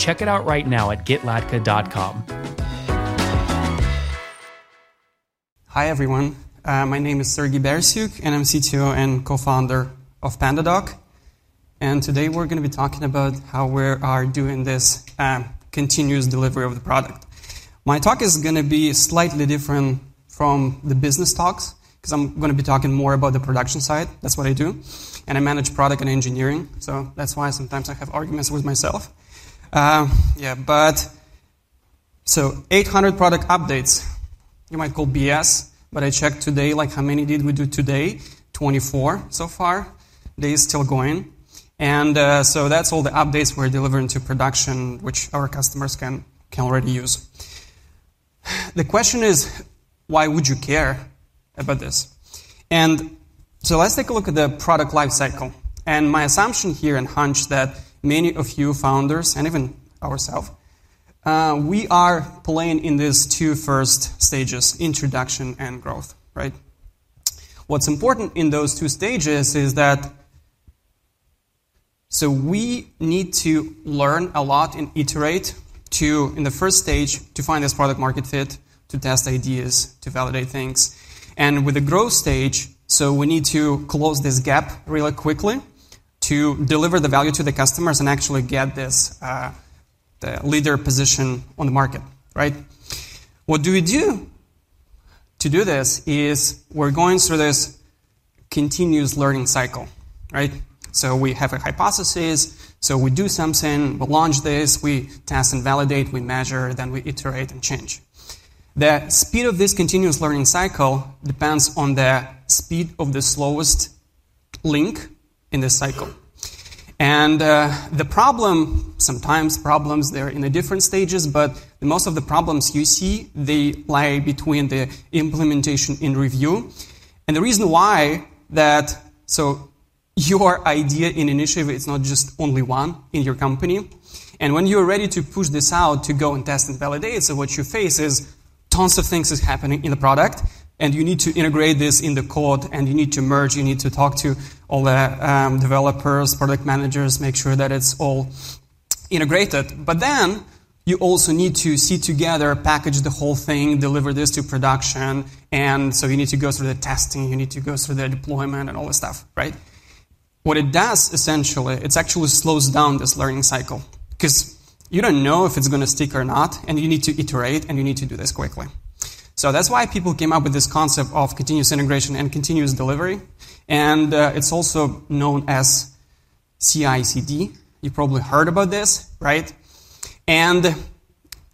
Check it out right now at getlatka.com. Hi, everyone. Uh, my name is Sergey Barysiuk, and I'm CTO and co founder of PandaDoc. And today we're going to be talking about how we are doing this uh, continuous delivery of the product. My talk is going to be slightly different from the business talks because I'm going to be talking more about the production side. That's what I do. And I manage product and engineering. So that's why sometimes I have arguments with myself. Uh, yeah, but so 800 product updates. You might call BS, but I checked today, like how many did we do today? 24 so far. Day is still going. And uh, so that's all the updates we're delivering to production, which our customers can, can already use. The question is, why would you care about this? And so let's take a look at the product lifecycle. And my assumption here and hunch that many of you founders, and even ourselves, uh, we are playing in these two first stages, introduction and growth, right? What's important in those two stages is that so we need to learn a lot and iterate to, in the first stage, to find this product market fit, to test ideas, to validate things. And with the growth stage, so we need to close this gap really quickly to deliver the value to the customers and actually get this uh, leader position on the market, right? What do we do to do this is we're going through this continuous learning cycle, right? So we have a hypothesis, so we do something, we launch this, we test and validate, we measure, then we iterate and change. The speed of this continuous learning cycle depends on the speed of the slowest link in this cycle. And uh, the problem, sometimes problems, they're in the different stages, but most of the problems you see, they lie between the implementation and review. And the reason why that, so your idea in initiative is not just only one in your company. And when you're ready to push this out to go and test and validate, so what you face is tons of things is happening in the product and you need to integrate this in the code and you need to merge you need to talk to all the um, developers product managers make sure that it's all integrated. But then you also need to see together package the whole thing deliver this to production and so you need to go through the testing you need to go through the deployment and all this stuff right? What it does essentially it's actually slows down this learning cycle because you don't know if it's going to stick or not and you need to iterate and you need to do this quickly so that's why people came up with this concept of continuous integration and continuous delivery. And uh, it's also known as CI/CD. You probably heard about this, right? And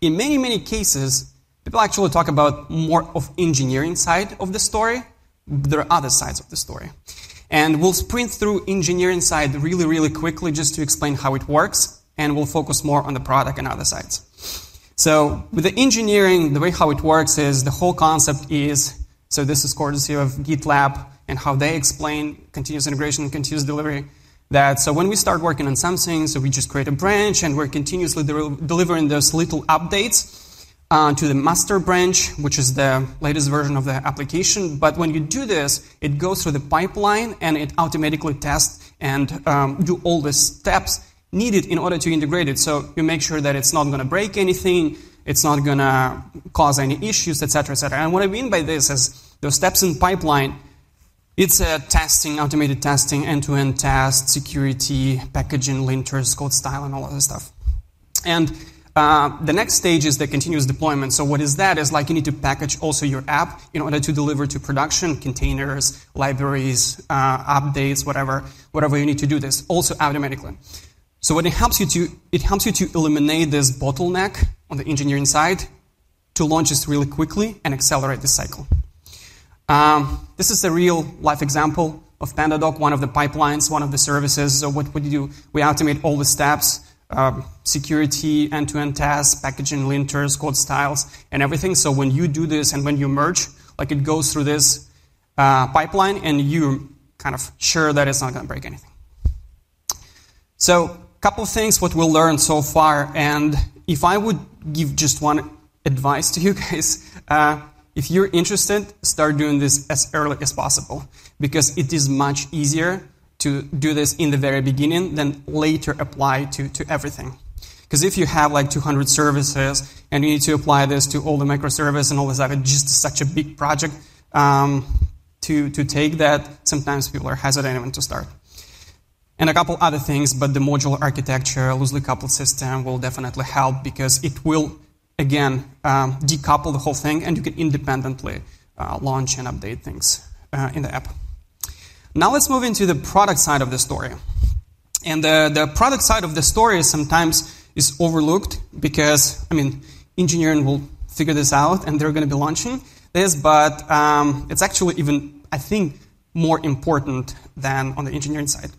in many, many cases, people actually talk about more of engineering side of the story. There are other sides of the story. And we'll sprint through engineering side really, really quickly just to explain how it works. And we'll focus more on the product and other sides. So with the engineering, the way how it works is the whole concept is, so this is courtesy of GitLab and how they explain continuous integration and continuous delivery. That so when we start working on something, so we just create a branch and we're continuously de- delivering those little updates uh, to the master branch, which is the latest version of the application. But when you do this, it goes through the pipeline and it automatically tests and um, do all the steps needed in order to integrate it. So you make sure that it's not going to break anything, it's not going to cause any issues, etc., etc. And what I mean by this is those steps in pipeline. It's a testing, automated testing, end-to-end test, security, packaging, linters, code style, and all of this stuff. And uh, the next stage is the continuous deployment. So what is that? Is like you need to package also your app in order to deliver to production containers, libraries, uh, updates, whatever, whatever you need to do this, also automatically. So what it helps you to, it helps you to eliminate this bottleneck on the engineering side to launch this really quickly and accelerate the cycle. Um, this is a real life example of PandaDoc, one of the pipelines, one of the services. So what, what do you do? We automate all the steps um, security, end-to-end tests, packaging, linters, code styles, and everything. So when you do this and when you merge, like it goes through this uh, pipeline, and you're kind of sure that it's not going to break anything. So, couple things what we'll learn so far, and if I would give just one advice to you guys, uh, if you're interested, start doing this as early as possible because it is much easier to do this in the very beginning than later apply to, to everything. Because if you have like 200 services and you need to apply this to all the microservice and all this it's just such a big project um, to, to take that sometimes people are hesitant even to start. And a couple other things, but the modular architecture, loosely coupled system will definitely help because it will, again, um, decouple the whole thing and you can independently uh, launch and update things uh, in the app. Now let's move into the product side of the story. And the, the product side of the story sometimes is overlooked because, I mean, engineering will figure this out and they're going to be launching this, but um, it's actually even, I think, more important than on the engineering side.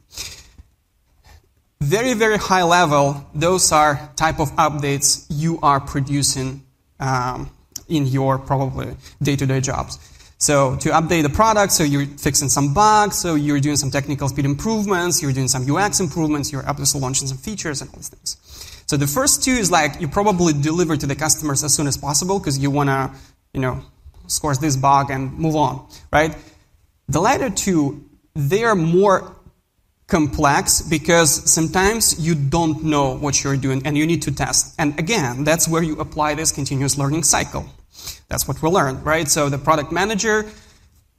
Very, very high level, those are type of updates you are producing um, in your probably day-to-day jobs. So to update the product, so you're fixing some bugs, so you're doing some technical speed improvements, you're doing some UX improvements, you're obviously launching some features and all these things. So the first two is like you probably deliver to the customers as soon as possible because you want to, you know, squash this bug and move on, right? The latter two, they are more complex because sometimes you don't know what you're doing and you need to test. And again, that's where you apply this continuous learning cycle. That's what we learned, right? So the product manager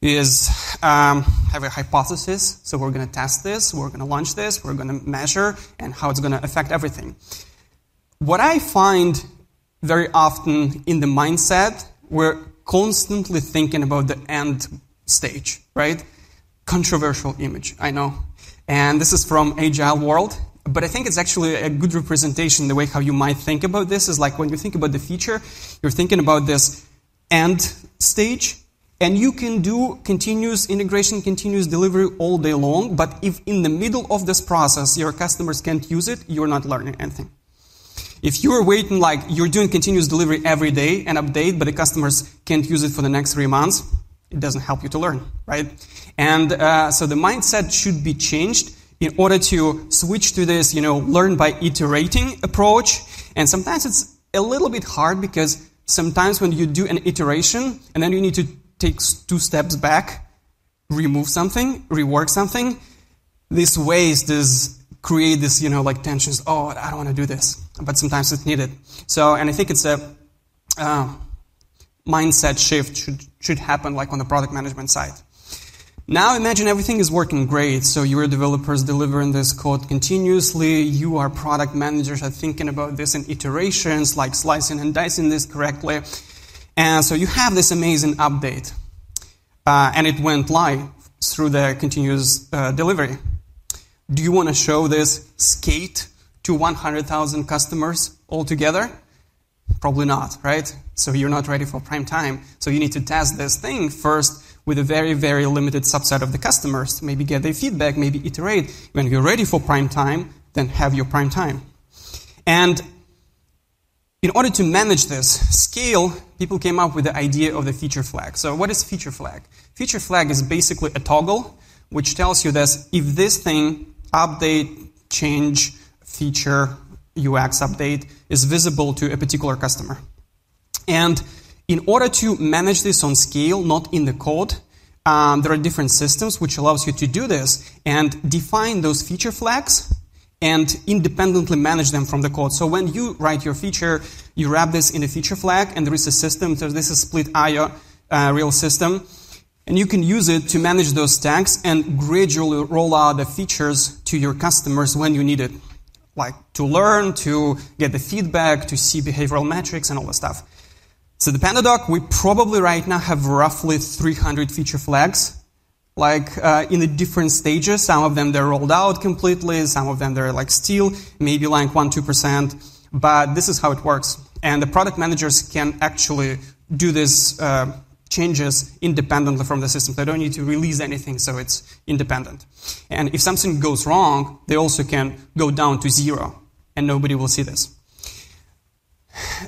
is um, have a hypothesis. So we're going to test this, we're going to launch this, we're going to measure, and how it's going to affect everything. What I find very often in the mindset, we're constantly thinking about the end stage, right? Controversial image, I know. And this is from Agile World, but I think it's actually a good representation the way how you might think about this is like when you think about the feature, you're thinking about this end stage, and you can do continuous integration, continuous delivery all day long, but if in the middle of this process your customers can't use it, you're not learning anything. If you're waiting like you're doing continuous delivery every day and update, but the customers can't use it for the next three months, it doesn't help you to learn, right? And uh, so the mindset should be changed in order to switch to this, you know, learn by iterating approach. And sometimes it's a little bit hard because sometimes when you do an iteration and then you need to take two steps back, remove something, rework something, this waste this create this, you know, like tensions. Oh, I don't want to do this, but sometimes it's needed. So, and I think it's a uh, mindset shift should should happen like on the product management side. Now imagine everything is working great. So your developers delivering this code continuously. You are product managers are thinking about this in iterations, like slicing and dicing this correctly. And so you have this amazing update. Uh, and it went live through the continuous uh, delivery. Do you want to show this skate to 100,000 customers altogether? Probably not, right? So you're not ready for prime time. So you need to test this thing first with a very, very limited subset of the customers. Maybe get their feedback, maybe iterate. When you're ready for prime time, then have your prime time. And in order to manage this scale, people came up with the idea of the feature flag. So what is feature flag? Feature flag is basically a toggle which tells you that if this thing, update, change, feature, UX update, is visible to a particular customer. And in order to manage this on scale, not in the code, um, there are different systems which allows you to do this and define those feature flags and independently manage them from the code. So when you write your feature, you wrap this in a feature flag, and there is a system. So this is split IO uh, real system, and you can use it to manage those tags and gradually roll out the features to your customers when you need it, like to learn, to get the feedback, to see behavioral metrics, and all the stuff. So the PandaDoc, we probably right now have roughly 300 feature flags, like uh, in the different stages. Some of them they're rolled out completely, some of them they're like still, maybe like 1 2%. But this is how it works. And the product managers can actually do this uh, changes independently from the system. They don't need to release anything, so it's independent. And if something goes wrong, they also can go down to zero and nobody will see this.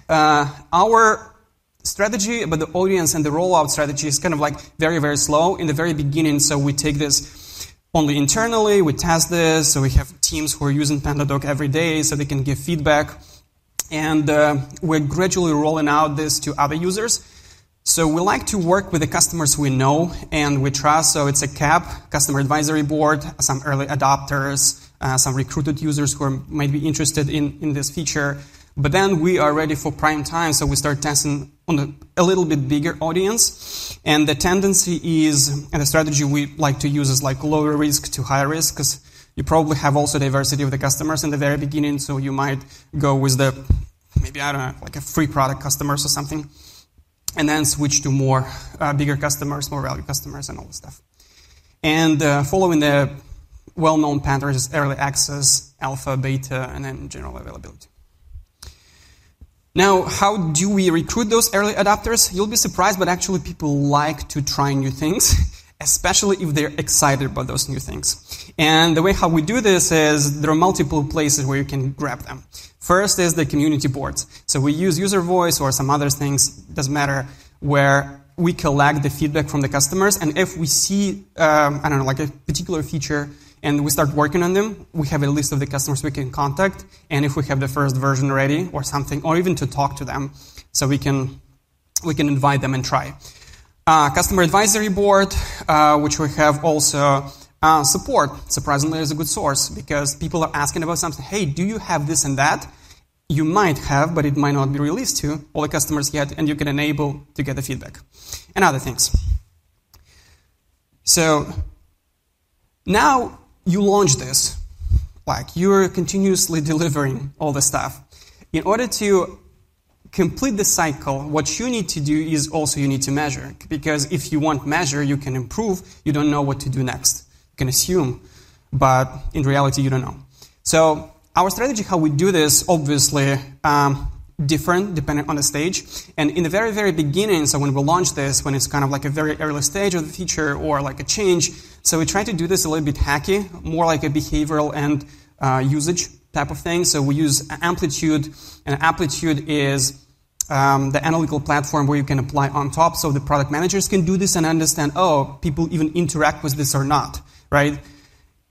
Uh, our strategy about the audience and the rollout strategy is kind of like very, very slow in the very beginning. So we take this only internally, we test this, so we have teams who are using PandaDoc every day so they can give feedback. And uh, we're gradually rolling out this to other users. So we like to work with the customers we know and we trust. So it's a CAB, Customer Advisory Board, some early adopters, uh, some recruited users who are, might be interested in, in this feature. But then we are ready for prime time, so we start testing on a, a, little bit bigger audience. And the tendency is, and the strategy we like to use is like lower risk to higher risk, because you probably have also diversity of the customers in the very beginning, so you might go with the, maybe, I don't know, like a free product customers or something, and then switch to more uh, bigger customers, more value customers, and all this stuff. And uh, following the well-known patterns, is early access, alpha, beta, and then general availability. Now, how do we recruit those early adopters? You'll be surprised, but actually people like to try new things, especially if they're excited about those new things. And the way how we do this is there are multiple places where you can grab them. First is the community boards. So we use UserVoice or some other things, doesn't matter, where we collect the feedback from the customers. And if we see, um, I don't know, like a particular feature and we start working on them, we have a list of the customers we can contact, and if we have the first version ready or something, or even to talk to them, so we can we can invite them and try. Uh, customer advisory board, uh, which we have also uh, support. Surprisingly, is a good source because people are asking about something. Hey, do you have this and that? You might have, but it might not be released to all the customers yet, and you can enable to get the feedback and other things. So now you launch this, like you're continuously delivering all the stuff. In order to complete the cycle, what you need to do is also you need to measure. Because if you want measure, you can improve, you don't know what to do next. You can assume, but in reality, you don't know. So our strategy, how we do this, obviously, um, different depending on the stage. And in the very, very beginning, so when we launch this, when it's kind of like a very early stage of the feature or like a change, so we try to do this a little bit hacky, more like a behavioral and uh, usage type of thing. So we use Amplitude, and Amplitude is um, the analytical platform where you can apply on top, so the product managers can do this and understand, oh, people even interact with this or not, right?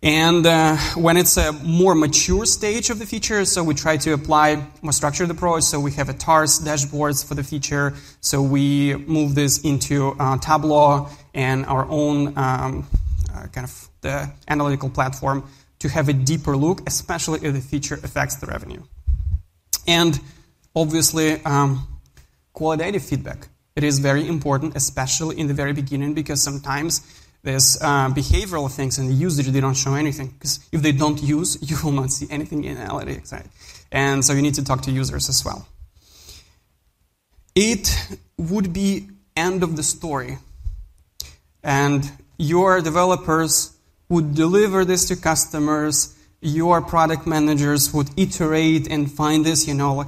And uh, when it's a more mature stage of the feature, so we try to apply more structured approach. So we have a TARS dashboards for the feature. So we move this into uh, Tableau and our own um, uh, kind of the analytical platform to have a deeper look, especially if the feature affects the revenue. And obviously, um, qualitative feedback. It is very important, especially in the very beginning, because sometimes there's uh, behavioral things and the usage they don't show anything because if they don't use you will not see anything in analytics right? and so you need to talk to users as well it would be end of the story and your developers would deliver this to customers your product managers would iterate and find this you know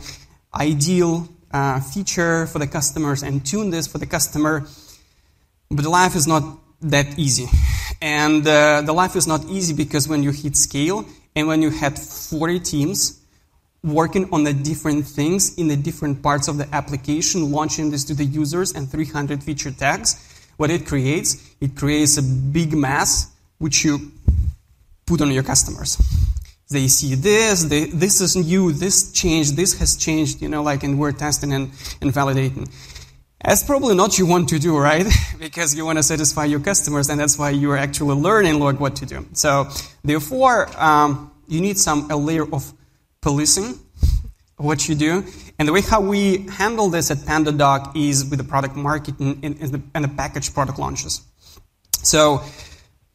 ideal uh, feature for the customers and tune this for the customer but life is not that easy. And uh, the life is not easy because when you hit scale and when you had 40 teams working on the different things in the different parts of the application, launching this to the users and 300 feature tags, what it creates, it creates a big mass which you put on your customers. They see this, they, this is new, this changed, this has changed, you know, like, and we're testing and, and validating. That's probably not you want to do, right? because you want to satisfy your customers, and that's why you are actually learning like what to do. So, therefore, um, you need some a layer of policing what you do. And the way how we handle this at PandaDoc is with the product marketing and, and, the, and the package product launches. So,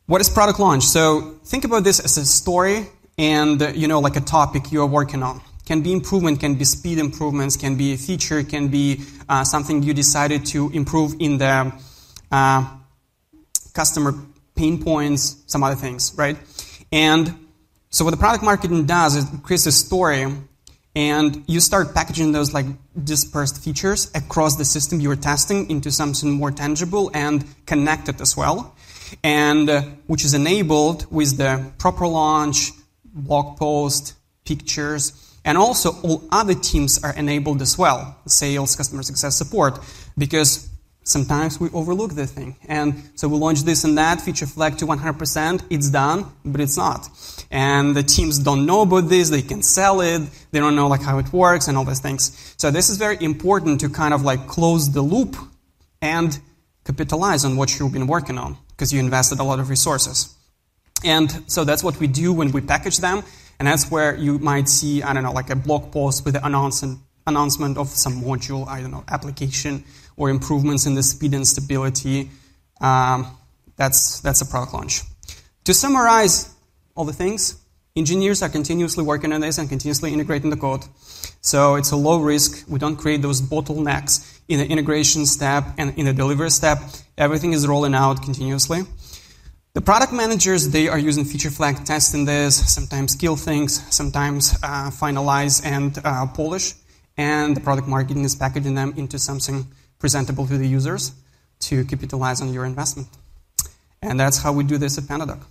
what is product launch? So, think about this as a story and you know like a topic you are working on can be improvement, can be speed improvements, can be a feature, can be uh, something you decided to improve in the uh, customer pain points, some other things, right? And so what the product marketing does is it creates a story and you start packaging those like dispersed features across the system you are testing into something more tangible and connected as well and uh, which is enabled with the proper launch blog post pictures And also, all other teams are enabled as well sales, customer success support, because sometimes we overlook the thing. And so we launch this and that, feature flag to 100%, it's done, but it's not. And the teams don't know about this, they can sell it, they don't know like how it works and all these things. So this is very important to kind of like close the loop and capitalize on what you've been working on, because you invested a lot of resources. And so that's what we do when we package them. And that's where you might see, I don't know, like a blog post with the announcement, announcement of some module, I don't know, application or improvements in the speed and stability. Um, that's, that's a product launch. To summarize all the things, engineers are continuously working on this and continuously integrating the code. So it's a low risk. We don't create those bottlenecks in the integration step and in the delivery step. Everything is rolling out continuously. The product managers, they are using feature flag testing this, sometimes kill things, sometimes uh, finalize and uh, polish. And the product marketing is packaging them into something presentable to the users to capitalize on your investment. And that's how we do this at Pandadoc.